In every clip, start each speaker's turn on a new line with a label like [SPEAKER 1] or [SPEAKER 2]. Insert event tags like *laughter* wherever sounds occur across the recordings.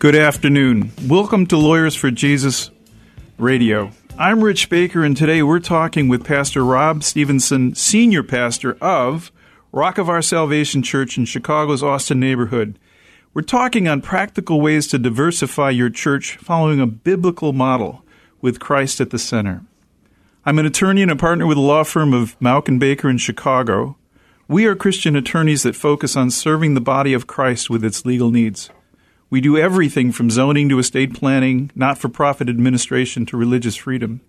[SPEAKER 1] Good afternoon. Welcome to Lawyers for Jesus Radio. I'm Rich Baker, and today we're talking with Pastor Rob Stevenson, Senior Pastor of Rock of Our Salvation Church in Chicago's Austin neighborhood. We're talking on practical ways to diversify your church following a biblical model with Christ at the center. I'm an attorney and a partner with the law firm of Mauck and Baker in Chicago. We are Christian attorneys that focus on serving the body of Christ with its legal needs. We do everything from zoning to estate planning, not for profit administration to religious freedom.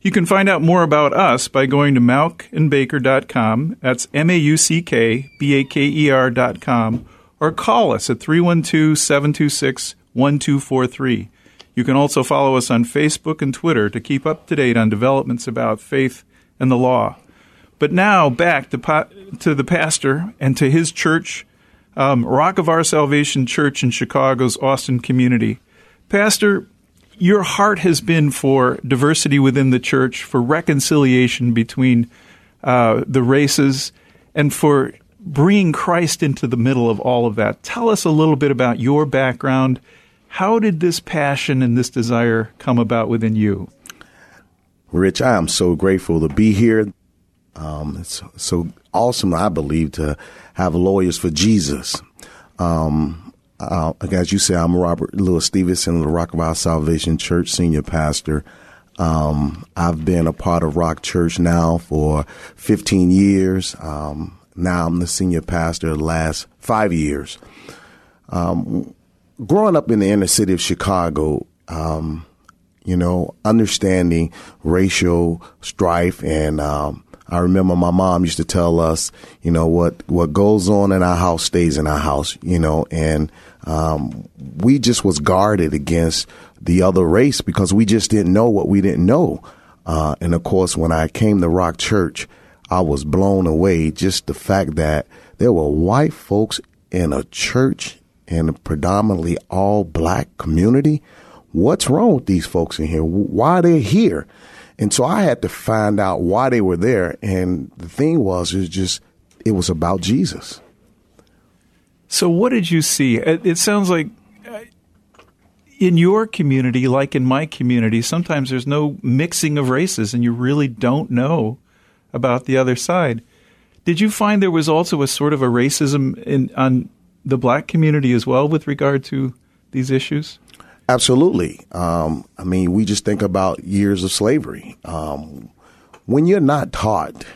[SPEAKER 1] You can find out more about us by going to mauckandbaker.com. That's M A U C K B A K E R.com. Or call us at 312 726 1243. You can also follow us on Facebook and Twitter to keep up to date on developments about faith and the law. But now back to, pa- to the pastor and to his church um, Rock of Our Salvation Church in Chicago's Austin community. Pastor, your heart has been for diversity within the church, for reconciliation between uh, the races, and for bringing Christ into the middle of all of that. Tell us a little bit about your background. How did this passion and this desire come about within you?
[SPEAKER 2] Rich, I am so grateful to be here. Um, it's so awesome, I believe, to have lawyers for Jesus. Um, uh, as you say, I'm Robert Lewis Stevenson of the Rock of Our Salvation Church senior pastor. Um, I've been a part of Rock Church now for 15 years. Um, now I'm the senior pastor the last five years. Um, growing up in the inner city of Chicago, um, you know, understanding racial strife and um, I remember my mom used to tell us, you know, what, what goes on in our house stays in our house, you know, and, um, we just was guarded against the other race because we just didn't know what we didn't know. Uh, and of course, when I came to Rock Church, I was blown away just the fact that there were white folks in a church in a predominantly all black community. What's wrong with these folks in here? Why are they here? And so I had to find out why they were there. And the thing was, it was just, it was about Jesus.
[SPEAKER 1] So what did you see? It, sounds like uh, in your community, like in my community, sometimes there's no mixing of races and you really don't know about the other side. Did you find there was also a sort of a racism in, on the black community as well with regard to these issues?
[SPEAKER 2] Absolutely. Um, I mean, we just think about years of slavery. Um, when you're not taught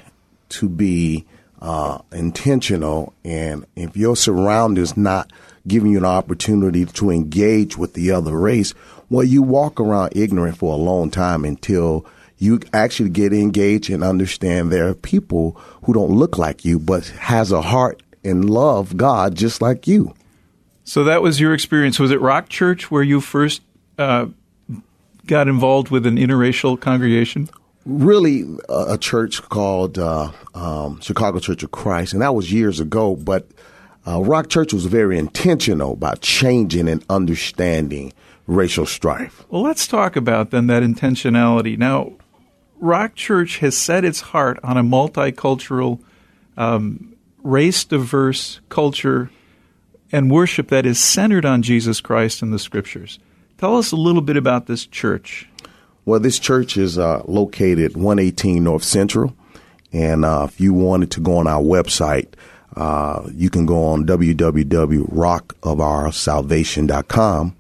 [SPEAKER 2] to be uh, intentional, and if your surroundings not giving you an opportunity to engage with the other race, well, you walk around ignorant for a long time until you actually get engaged and understand there are people who don't look like you, but has a heart and love God just like you.
[SPEAKER 1] So that was your experience. Was it Rock Church where you first uh, got involved with an interracial congregation?
[SPEAKER 2] Really, a, a church called uh, um, Chicago Church of Christ, and that was years ago. But uh, Rock Church was very intentional about changing and understanding racial strife.
[SPEAKER 1] Well, let's talk about then that intentionality. Now, Rock Church has set its heart on a multicultural, um, race diverse culture and worship that is centered on Jesus Christ and the Scriptures. Tell us a little bit about this church.
[SPEAKER 2] Well, this church is uh, located 118 North Central. And uh, if you wanted to go on our website, uh, you can go on www.rockofoursalvation.com.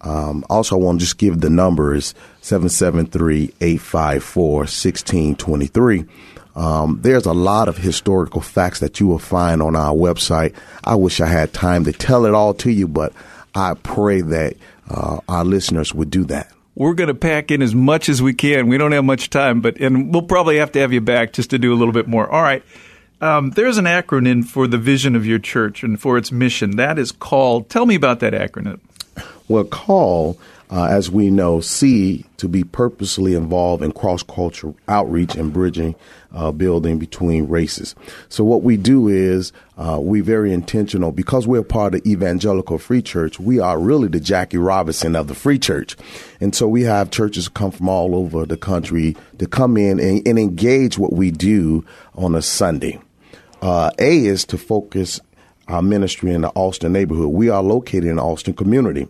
[SPEAKER 2] Um, also, I want to just give the numbers 773 854 1623. Um, there's a lot of historical facts that you will find on our website. I wish I had time to tell it all to you, but I pray that uh, our listeners would do that.
[SPEAKER 1] We're going to pack in as much as we can. We don't have much time, but and we'll probably have to have you back just to do a little bit more. All right. Um, there's an acronym for the vision of your church and for its mission. That is called. Tell me about that acronym.
[SPEAKER 2] Well, call, uh, as we know, C, to be purposely involved in cross cultural outreach and bridging, uh, building between races. So what we do is uh, we very intentional because we're part of Evangelical Free Church. We are really the Jackie Robinson of the Free Church, and so we have churches come from all over the country to come in and, and engage what we do on a Sunday. Uh, a is to focus our ministry in the Austin neighborhood. We are located in the Austin community.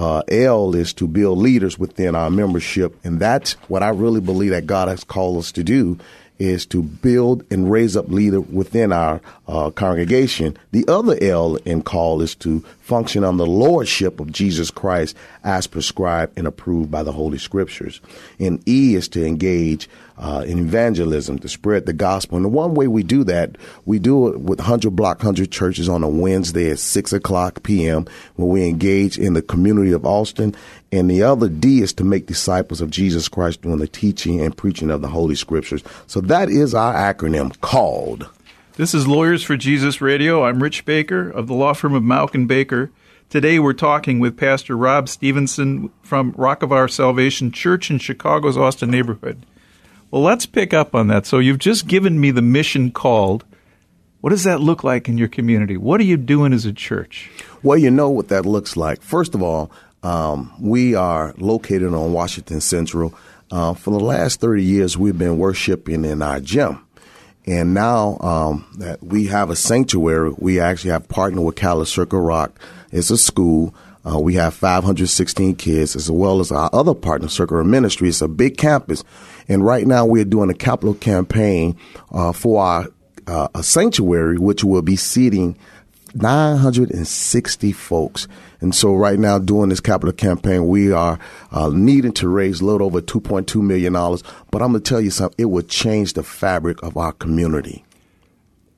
[SPEAKER 2] Uh, L is to build leaders within our membership, and that's what I really believe that God has called us to do is to build and raise up leader within our uh, congregation. The other L in call is to function on the lordship of Jesus Christ as prescribed and approved by the Holy Scriptures. And E is to engage uh, in evangelism, to spread the gospel. And the one way we do that, we do it with 100 Block 100 churches on a Wednesday at 6 o'clock p.m., where we engage in the community of Austin. And the other D is to make disciples of Jesus Christ doing the teaching and preaching of the Holy Scriptures. So that is our acronym, CALLED.
[SPEAKER 1] This is Lawyers for Jesus Radio. I'm Rich Baker of the law firm of Mauck and Baker. Today we're talking with Pastor Rob Stevenson from Rock of Our Salvation Church in Chicago's Austin neighborhood. Well, let's pick up on that. So you've just given me the mission called. What does that look like in your community? What are you doing as a church?
[SPEAKER 2] Well, you know what that looks like. First of all, um, we are located on Washington Central. Uh, for the last 30 years, we've been worshiping in our gym. And now um, that we have a sanctuary, we actually have partnered with Cali Circle Rock. It's a school. Uh, we have 516 kids, as well as our other partner, Circle of Ministry. It's a big campus. And right now we're doing a capital campaign uh, for our uh, a sanctuary, which will be seating 960 folks. And so right now doing this capital campaign, we are uh, needing to raise a little over $2.2 million. But I'm going to tell you something, it will change the fabric of our community.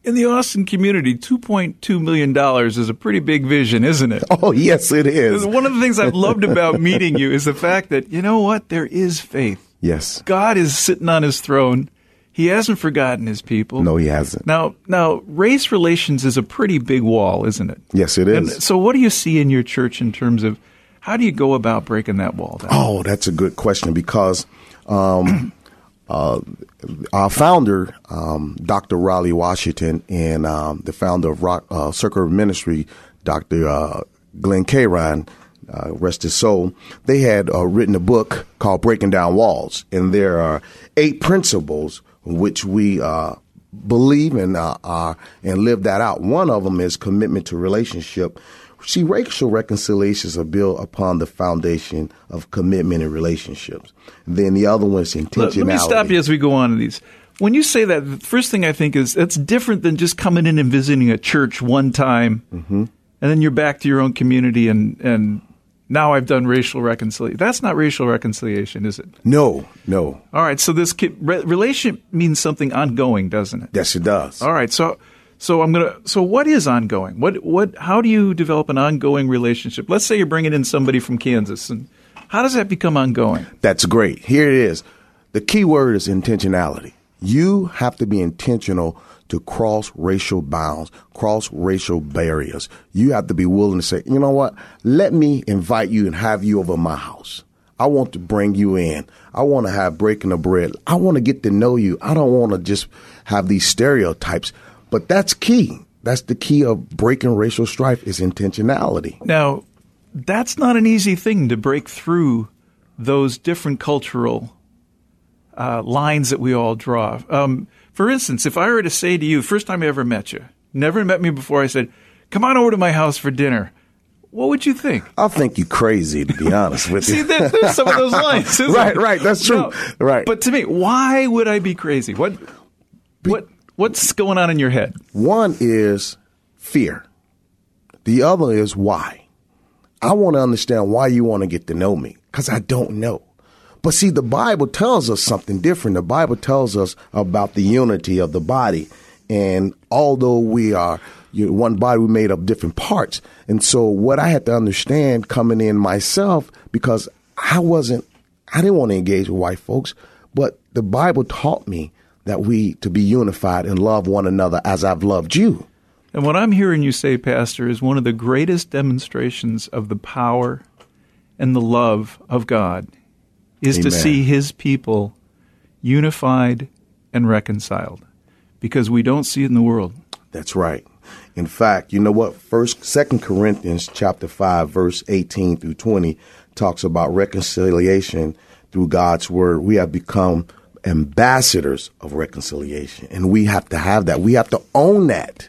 [SPEAKER 1] In the Austin community, $2.2 million is a pretty big vision, isn't it?
[SPEAKER 2] Oh, yes, it is.
[SPEAKER 1] One of the things I've loved about meeting you is the fact that, you know what, there is faith.
[SPEAKER 2] Yes.
[SPEAKER 1] God is sitting on his throne. He hasn't forgotten his people.
[SPEAKER 2] No, he hasn't.
[SPEAKER 1] Now, now, race relations is a pretty big wall, isn't it?
[SPEAKER 2] Yes, it is.
[SPEAKER 1] And so, what do you see in your church in terms of how do you go about breaking that wall down?
[SPEAKER 2] Oh, that's a good question because um, uh, our founder, um, Dr. Raleigh Washington, and um, the founder of Rock, uh, Circle Ministry, Dr. Uh, Glen. Kehrein, uh, rest his soul, they had uh, written a book called Breaking Down Walls. And there are eight principles which we uh, believe in uh, and live that out. One of them is commitment to relationship. See, racial reconciliations are built upon the foundation of commitment and relationships. Then the other one is intentionality.
[SPEAKER 1] Let, let me stop you as we go on to these. When you say that, the first thing I think is that's different than just coming in and visiting a church one time, mm-hmm. and then you're back to your own community and and now I've done racial reconciliation. That's not racial reconciliation, is it?
[SPEAKER 2] No, no.
[SPEAKER 1] All right. So this re- relationship means something ongoing, doesn't it?
[SPEAKER 2] Yes, it does.
[SPEAKER 1] All right. So, so I'm gonna. So what is ongoing? What what? How do you develop an ongoing relationship? Let's say you're bringing in somebody from Kansas, and how does that become ongoing?
[SPEAKER 2] That's great. Here it is. The key word is intentionality. You have to be intentional to cross racial bounds, cross racial barriers. You have to be willing to say, you know what? Let me invite you and have you over my house. I want to bring you in. I want to have breaking the bread. I want to get to know you. I don't want to just have these stereotypes. But that's key. That's the key of breaking racial strife is intentionality.
[SPEAKER 1] Now, that's not an easy thing to break through those different cultural uh, lines that we all draw. Um, for instance, if I were to say to you, first time I ever met you, never met me before, I said, come on over to my house for dinner. What would you think?
[SPEAKER 2] I think you crazy, to be honest with
[SPEAKER 1] you. See, there's some of those *laughs* lines.
[SPEAKER 2] right, right. That's true. No, right.
[SPEAKER 1] But to me, why would I be crazy? What, what, what's going on in your head?
[SPEAKER 2] One is fear. The other is why. I want to understand why you want to get to know me because I don't know. But see, the Bible tells us something different. The Bible tells us about the unity of the body. And although we are one body, we made up different parts. And so what I had to understand coming in myself, because I wasn't, I didn't want to engage with white folks, but the Bible taught me that we to be unified and love one another as I've loved you.
[SPEAKER 1] And what I'm hearing you say, Pastor, is one of the greatest demonstrations of the power and the love of God is to see his people unified and reconciled because we don't see it in the world.
[SPEAKER 2] That's right. In fact, you know what? First, Second Corinthians chapter five, verse eighteen through twenty talks about reconciliation through God's word. We have become ambassadors of reconciliation, and we have to have that. We have to own that.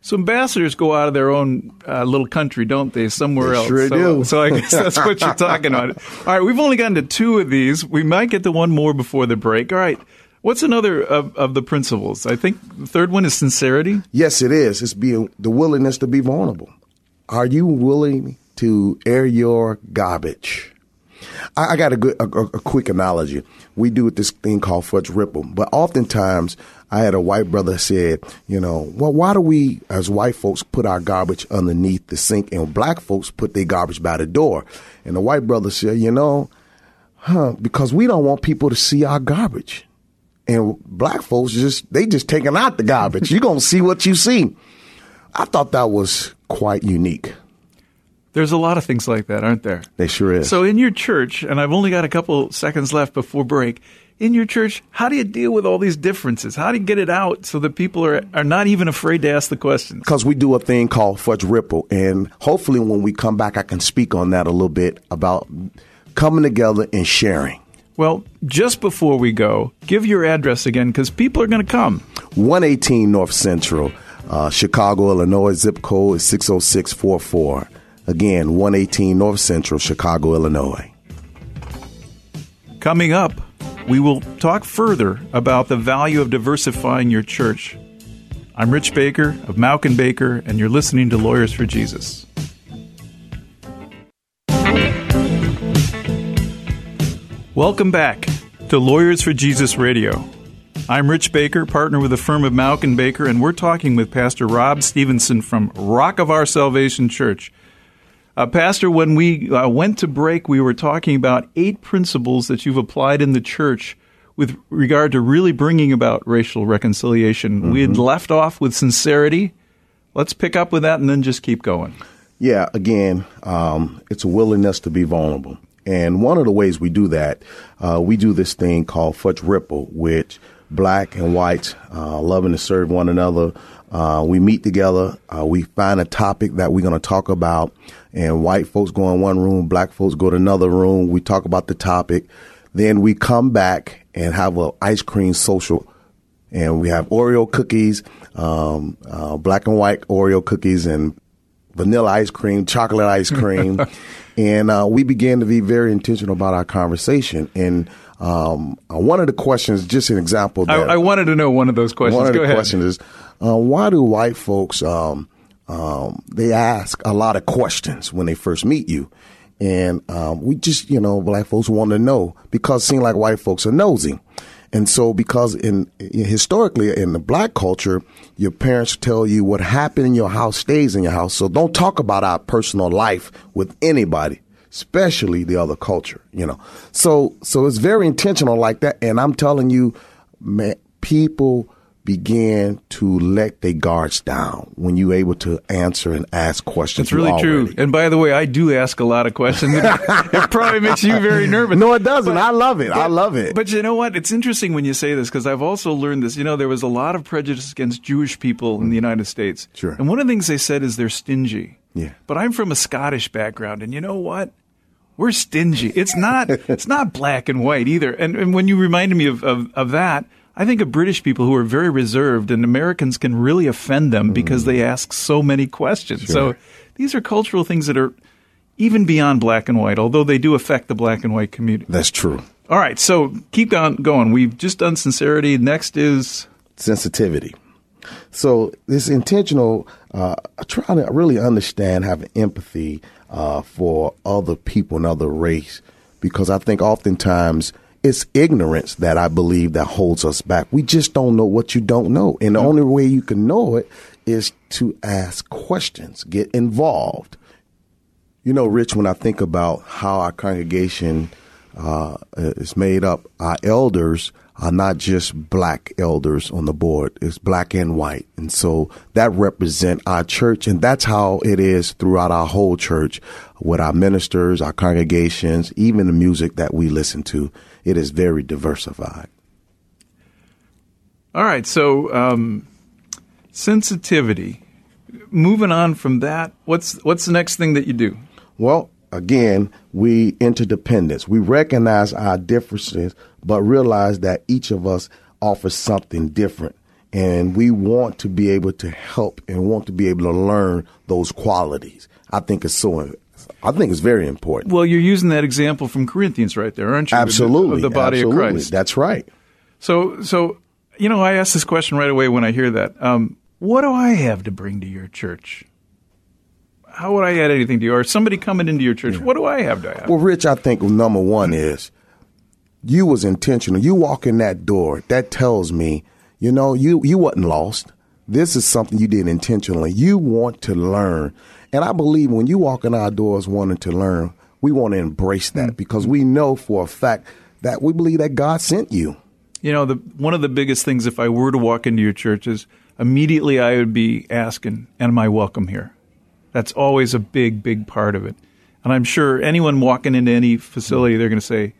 [SPEAKER 1] So ambassadors go out of their own uh, little country, don't they? Somewhere
[SPEAKER 2] They
[SPEAKER 1] else.
[SPEAKER 2] sure
[SPEAKER 1] so,
[SPEAKER 2] do.
[SPEAKER 1] So I guess that's what you're talking about. *laughs* All right, we've only gotten to two of these. We might get to one more before the break. All right. What's another of, of the principles? I think the third one is sincerity.
[SPEAKER 2] Yes, it is. It's being the willingness to be vulnerable. Are you willing to air your garbage? I, I got a good, a, a- quick analogy. We do this thing called fudge ripple, but oftentimes I had a white brother said, you know, well, why do we as white folks put our garbage underneath the sink and black folks put their garbage by the door? And the white brother said, you know, huh, because we don't want people to see our garbage and black folks just they just taking out the garbage. You're gonna see what you see. I thought that was quite unique.
[SPEAKER 1] There's a lot of things like that, aren't there?
[SPEAKER 2] They sure is.
[SPEAKER 1] So in your church, and I've only got a couple seconds left before break. In your church, how do you deal with all these differences? How do you get it out so that people are are not even afraid to ask the questions?
[SPEAKER 2] because we do a thing called Fudge Ripple, and hopefully when we come back, I can speak on that a little bit about coming together and sharing.
[SPEAKER 1] Well, just before we go, give your address again because people are going to come.
[SPEAKER 2] 118 North Central, uh, Chicago, Illinois. Zip code is 60644. Again, 118 North Central, Chicago, Illinois.
[SPEAKER 1] Coming up, we will talk further about the value of diversifying your church. I'm Rich Baker of Mauck and Baker, and you're listening to Lawyers for Jesus. Welcome back to Lawyers for Jesus Radio. I'm Rich Baker, partner with the firm of Mauck and Baker, and we're talking with Pastor Rob Stevenson from Rock of Our Salvation Church. Uh, Pastor, when we uh, went to break, we were talking about eight principles that you've applied in the church with regard to really bringing about racial reconciliation. We had left off with sincerity. Let's pick up with that and then just keep going.
[SPEAKER 2] Yeah, again, um, it's a willingness to be vulnerable. And one of the ways we do that, uh, we do this thing called Fudge Ripple, which black and whites uh, loving to serve one another. Uh, we meet together, uh, we find a topic that we're going to talk about, and white folks go in one room, black folks go to another room. We talk about the topic. Then we come back and have a ice cream social and we have Oreo cookies, um, uh, black and white Oreo cookies, and vanilla ice cream, chocolate ice cream, *laughs* and uh, we began to be very intentional about our conversation. And um, uh, one of the questions, just an example,
[SPEAKER 1] I, I wanted to know one of those questions.
[SPEAKER 2] one of
[SPEAKER 1] Go
[SPEAKER 2] the
[SPEAKER 1] ahead.
[SPEAKER 2] questions is, uh, why do white folks um, um, they ask a lot of questions when they first meet you? And um, we just, you know, black folks want to know because it seems like white folks are nosy. And so, because in, historically in the black culture, your parents tell you what happened in your house stays in your house. So don't talk about our personal life with anybody, especially the other culture. You know, so so it's very intentional like that. And I'm telling you, man, people began to let their guards down when you're able to answer and ask questions.
[SPEAKER 1] It's really true. And by the way, I do ask a lot of questions. *laughs* it probably makes you very nervous.
[SPEAKER 2] No, it doesn't. I love it. I love it.
[SPEAKER 1] But you know what? It's interesting when you say this because I've also learned this. You know, there was a lot of prejudice against Jewish people in the mm. United States.
[SPEAKER 2] Sure.
[SPEAKER 1] And one of the things they said is they're stingy.
[SPEAKER 2] Yeah.
[SPEAKER 1] But I'm from a Scottish background, and you know what? We're stingy. It's not. it's not black and white either. And, and when you reminded me of, of, of that, I think of British people who are very reserved, and Americans can really offend them because they ask so many questions. So these are cultural things that are even beyond black and white, although they do affect the black and white community.
[SPEAKER 2] That's true.
[SPEAKER 1] All right, so keep on going. We've just done sincerity. Next is
[SPEAKER 2] sensitivity. So this intentional, uh, trying to really understand, having empathy uh, for other people and other race, because I think oftentimes it's ignorance that I believe that holds us back. We just don't know what you don't know, and the only way you can know it is to ask questions, get involved. You know, Rich, when I think about how our congregation uh, is made up, our elders are not just black elders on the board. It's black and white. And so that represent our church. And that's how it is throughout our whole church with our ministers, our congregations, even the music that we listen to. It is very diversified.
[SPEAKER 1] All right. So, um, sensitivity. Moving on from that, what's what's the next thing that you do?
[SPEAKER 2] Well, again, we interdependence. We recognize our differences, but realize that each of us offers something different. And we want to be able to help and want to be able to learn those qualities. I think it's so I think it's very important.
[SPEAKER 1] Well, you're using that example from Corinthians right there, aren't you?
[SPEAKER 2] Absolutely.
[SPEAKER 1] Of the, body
[SPEAKER 2] absolutely.
[SPEAKER 1] of Christ.
[SPEAKER 2] That's right.
[SPEAKER 1] So, so you know, I ask this question right away when I hear that. Um, what do I have to bring to your church? How would I add anything to you? Or somebody coming into your church, yeah. what do I have to add?
[SPEAKER 2] Well, Rich, I think number one is you was intentional. You walk in that door, that tells me, you know, you you wasn't lost. This is something you did intentionally. You want to learn. And I believe when you walk in our doors wanting to learn, we want to embrace that mm. because we know for a fact that we believe that God sent you.
[SPEAKER 1] You know, the one of the biggest things if I were to walk into your church is immediately I would be asking, Am I welcome here? That's always a big, big part of it. And I'm sure anyone walking into any facility, they're going to say,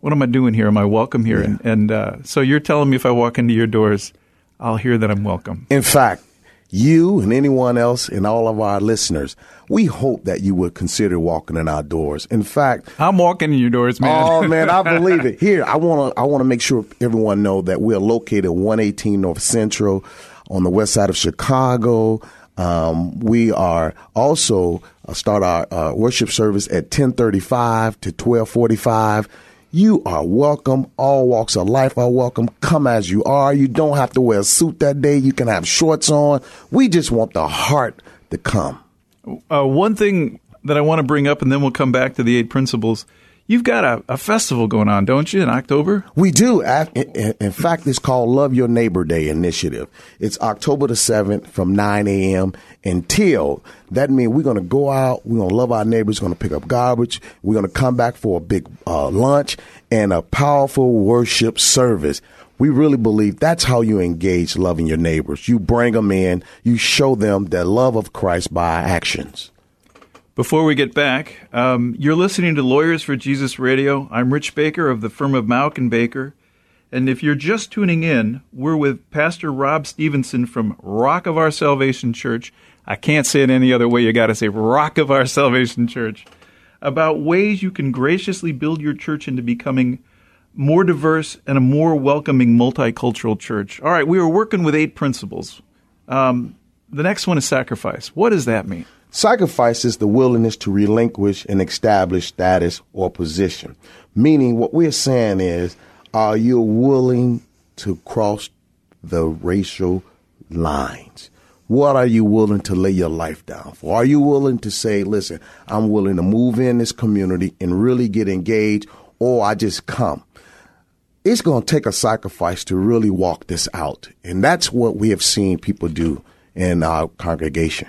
[SPEAKER 1] What am I doing here? Am I welcome here? Yeah. And, and uh, so you're telling me if I walk into your doors, I'll hear that I'm welcome.
[SPEAKER 2] In fact, you and anyone else and all of our listeners, we hope that you would consider walking in our doors. In fact,
[SPEAKER 1] I'm walking in your doors, man.
[SPEAKER 2] Oh man, I believe it. *laughs* Here, I want to I want to make sure everyone know that we're located 118 North Central on the west side of Chicago. Um, we are also uh, start our uh, worship service at 10:35 to 12:45 you are welcome. All walks of life are welcome. Come as you are. You don't have to wear a suit that day. You can have shorts on. We just want the heart to come.
[SPEAKER 1] Uh, one thing that I want to bring up, and then we'll come back to the eight principles. You've got a, a festival going on, don't you, in October?
[SPEAKER 2] We do. In fact, it's called Love Your Neighbor Day Initiative. It's October the 7th from 9 a.m. until that means we're going to go out, we're going to love our neighbors, going to pick up garbage, we're going to come back for a big uh, lunch and a powerful worship service. We really believe that's how you engage loving your neighbors. You bring them in, you show them the love of Christ by actions.
[SPEAKER 1] Before we get back, um, you're listening to Lawyers for Jesus Radio. I'm Rich Baker of the firm of Mauck and Baker. And if you're just tuning in, we're with Pastor Rob Stevenson from Rock of Our Salvation Church. I can't say it any other way. You got to say Rock of Our Salvation Church. About ways you can graciously build your church into becoming more diverse and a more welcoming multicultural church. All right, we were working with eight principles. Um, the next one is sacrifice. What does that mean?
[SPEAKER 2] Sacrifice is the willingness to relinquish an established status or position. Meaning, what we're saying is, are you willing to cross the racial lines? What are you willing to lay your life down for? Are you willing to say, listen, I'm willing to move in this community and really get engaged, or I just come? It's going to take a sacrifice to really walk this out. And that's what we have seen people do in our congregation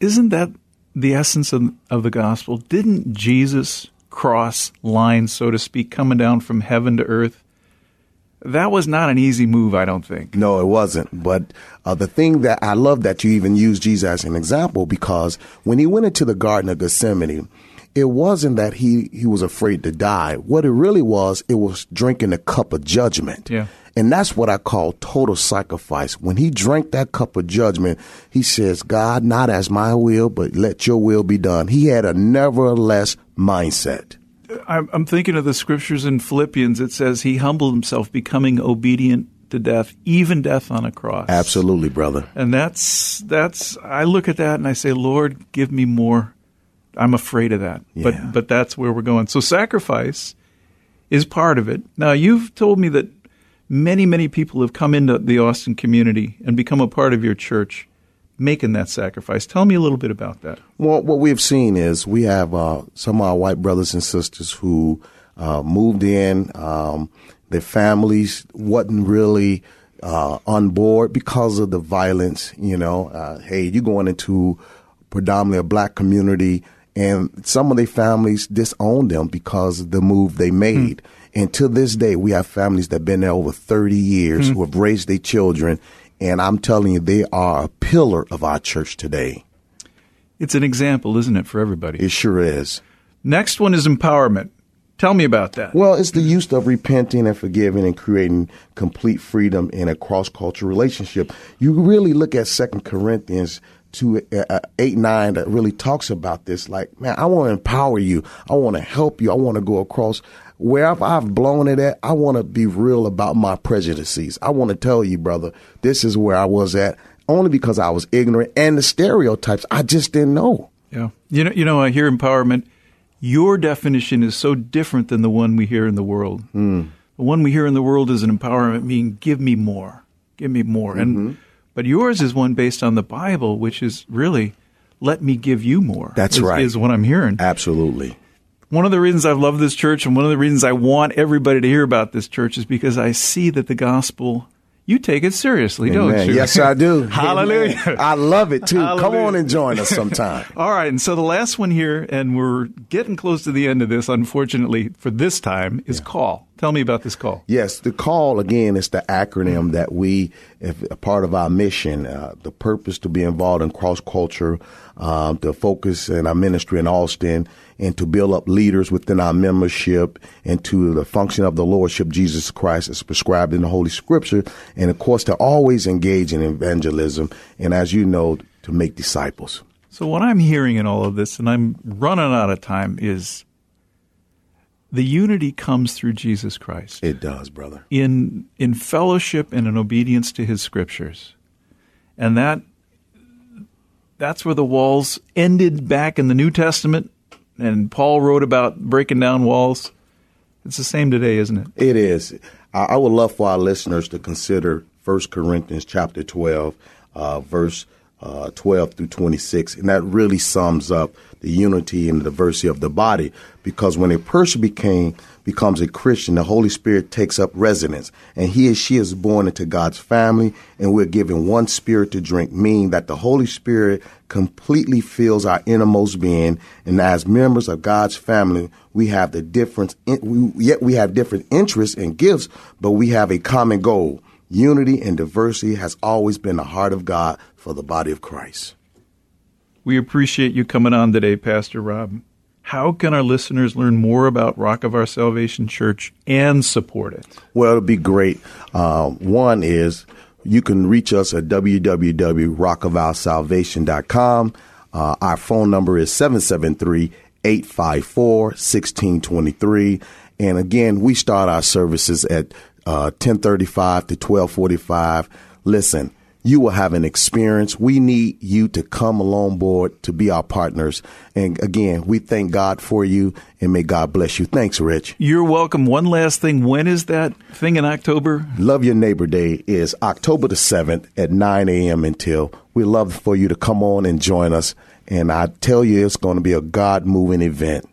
[SPEAKER 1] isn't that the essence of, of the gospel? Didn't Jesus cross lines, so to speak, coming down from heaven to earth? That was not an easy move, I don't think.
[SPEAKER 2] No, it wasn't. But uh, the thing that I love that you even use Jesus as an example because when he went into the Garden of Gethsemane, it wasn't that he, he was afraid to die. What it really was, it was drinking a cup of judgment.
[SPEAKER 1] Yeah.
[SPEAKER 2] And that's what I call total sacrifice. When he drank that cup of judgment, he says, God, not as my will, but let your will be done. He had a nevertheless mindset.
[SPEAKER 1] I'm thinking of the scriptures in Philippians. It says he humbled himself, becoming obedient to death, even death on a cross.
[SPEAKER 2] Absolutely, brother.
[SPEAKER 1] And that's that's I look at that and I say, Lord, give me more. I'm afraid of that. Yeah. But but that's where we're going. So sacrifice is part of it. Now you've told me that many, many people have come into the Austin community and become a part of your church making that sacrifice. Tell me a little bit about that.
[SPEAKER 2] Well, what we've seen is we have uh, some of our white brothers and sisters who uh, moved in. Um, their families wasn't really uh, on board because of the violence. You know, uh, hey, you're going into predominantly a black community and some of their families disowned them because of the move they made. Mm. And to this day, we have families that have been there over 30 years mm. who have raised their children. And I'm telling you, they are a pillar of our church today.
[SPEAKER 1] It's an example, isn't it, for everybody?
[SPEAKER 2] It sure is.
[SPEAKER 1] Next one is empowerment. Tell me about that.
[SPEAKER 2] Well, it's the use of repenting and forgiving and creating complete freedom in a cross cultural relationship. You really look at Second Corinthians 2 uh, uh, 8 9 that really talks about this. Like, man, I want to empower you. I want to help you. I want to go across wherever I've blown it at. I want to be real about my prejudices. I want to tell you, brother, this is where I was at only because I was ignorant and the stereotypes I just didn't know.
[SPEAKER 1] Yeah. You know, you know, I hear empowerment your definition is so different than the one we hear in the world. Mm. The one we hear in the world is an empowerment meaning give me more, give me more. Mm-hmm. And but yours is one based on the Bible, which is really let me give you more.
[SPEAKER 2] That's
[SPEAKER 1] is,
[SPEAKER 2] right.
[SPEAKER 1] Is what I'm hearing.
[SPEAKER 2] Absolutely.
[SPEAKER 1] One of the reasons I've loved this church and one of the reasons I want everybody to hear about this church is because I see that the gospel you take it seriously,
[SPEAKER 2] Amen.
[SPEAKER 1] don't you?
[SPEAKER 2] Yes, I do. *laughs*
[SPEAKER 1] Hallelujah.
[SPEAKER 2] Amen. I love it too. Hallelujah. Come on and join us sometime. *laughs*
[SPEAKER 1] All right. And so the last one here, and we're getting close to the end of this, unfortunately, for this time, is yeah. call. Tell me about this call.
[SPEAKER 2] Yes, the call again is the acronym that we, if a part of our mission, uh, the purpose to be involved in cross culture, uh, the focus in our ministry in Austin, and to build up leaders within our membership and to the function of the Lordship Jesus Christ as prescribed in the Holy Scripture. And of course, to always engage in evangelism. And as you know, to make disciples.
[SPEAKER 1] So what I'm hearing in all of this, and I'm running out of time, is the unity comes through Jesus Christ.
[SPEAKER 2] It does, brother.
[SPEAKER 1] In in fellowship and in obedience to his scriptures. And that that's where the walls ended back in the New Testament and Paul wrote about breaking down walls. It's the same today, isn't it?
[SPEAKER 2] It is. I, would love for our listeners to consider 1 Corinthians chapter 12, uh, verse uh, 12 through 26. And that really sums up the unity and the diversity of the body. Because when a person became becomes a Christian, the Holy Spirit takes up residence, and he or she is born into God's family, and we're given one spirit to drink, meaning that the Holy Spirit completely fills our innermost being, and as members of God's family, we have the difference. We, yet we have different interests and gifts, but we have a common goal. Unity and diversity has always been the heart of God for the body of Christ.
[SPEAKER 1] We appreciate you coming on today, Pastor Rob. How can our listeners learn more about Rock of Our Salvation Church and support it?
[SPEAKER 2] Well, it'd be great. Uh, one is you can reach us at www.rockofoursalvation.com. Uh, our phone number is 773 854 1623. And again, we start our services at uh, 1035 to 1245. Listen, you will have an experience. We need you to come along board to be our partners. And again, we thank God for you and may God bless you. Thanks, Rich.
[SPEAKER 1] You're welcome. One last thing. When is that thing in October?
[SPEAKER 2] Love Your Neighbor Day is October the 7th at 9 a.m. until. We love for you to come on and join us. And I tell you, it's going to be a God moving event.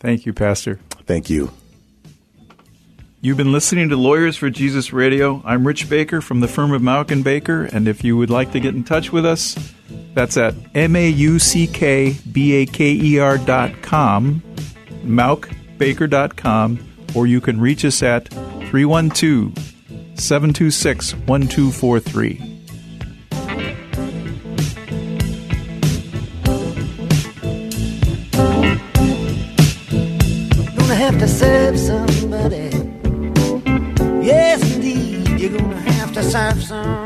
[SPEAKER 1] Thank you, Pastor.
[SPEAKER 2] Thank you.
[SPEAKER 1] You've been listening to Lawyers for Jesus Radio. I'm Rich Baker from the firm of Mauck and Baker, and if you would like to get in touch with us, that's at m-a-u-c-k-b-a-k-e-r dot com, mauckbaker dot com, or you can reach us at 312 726 1243. have to serve somebody have somebody.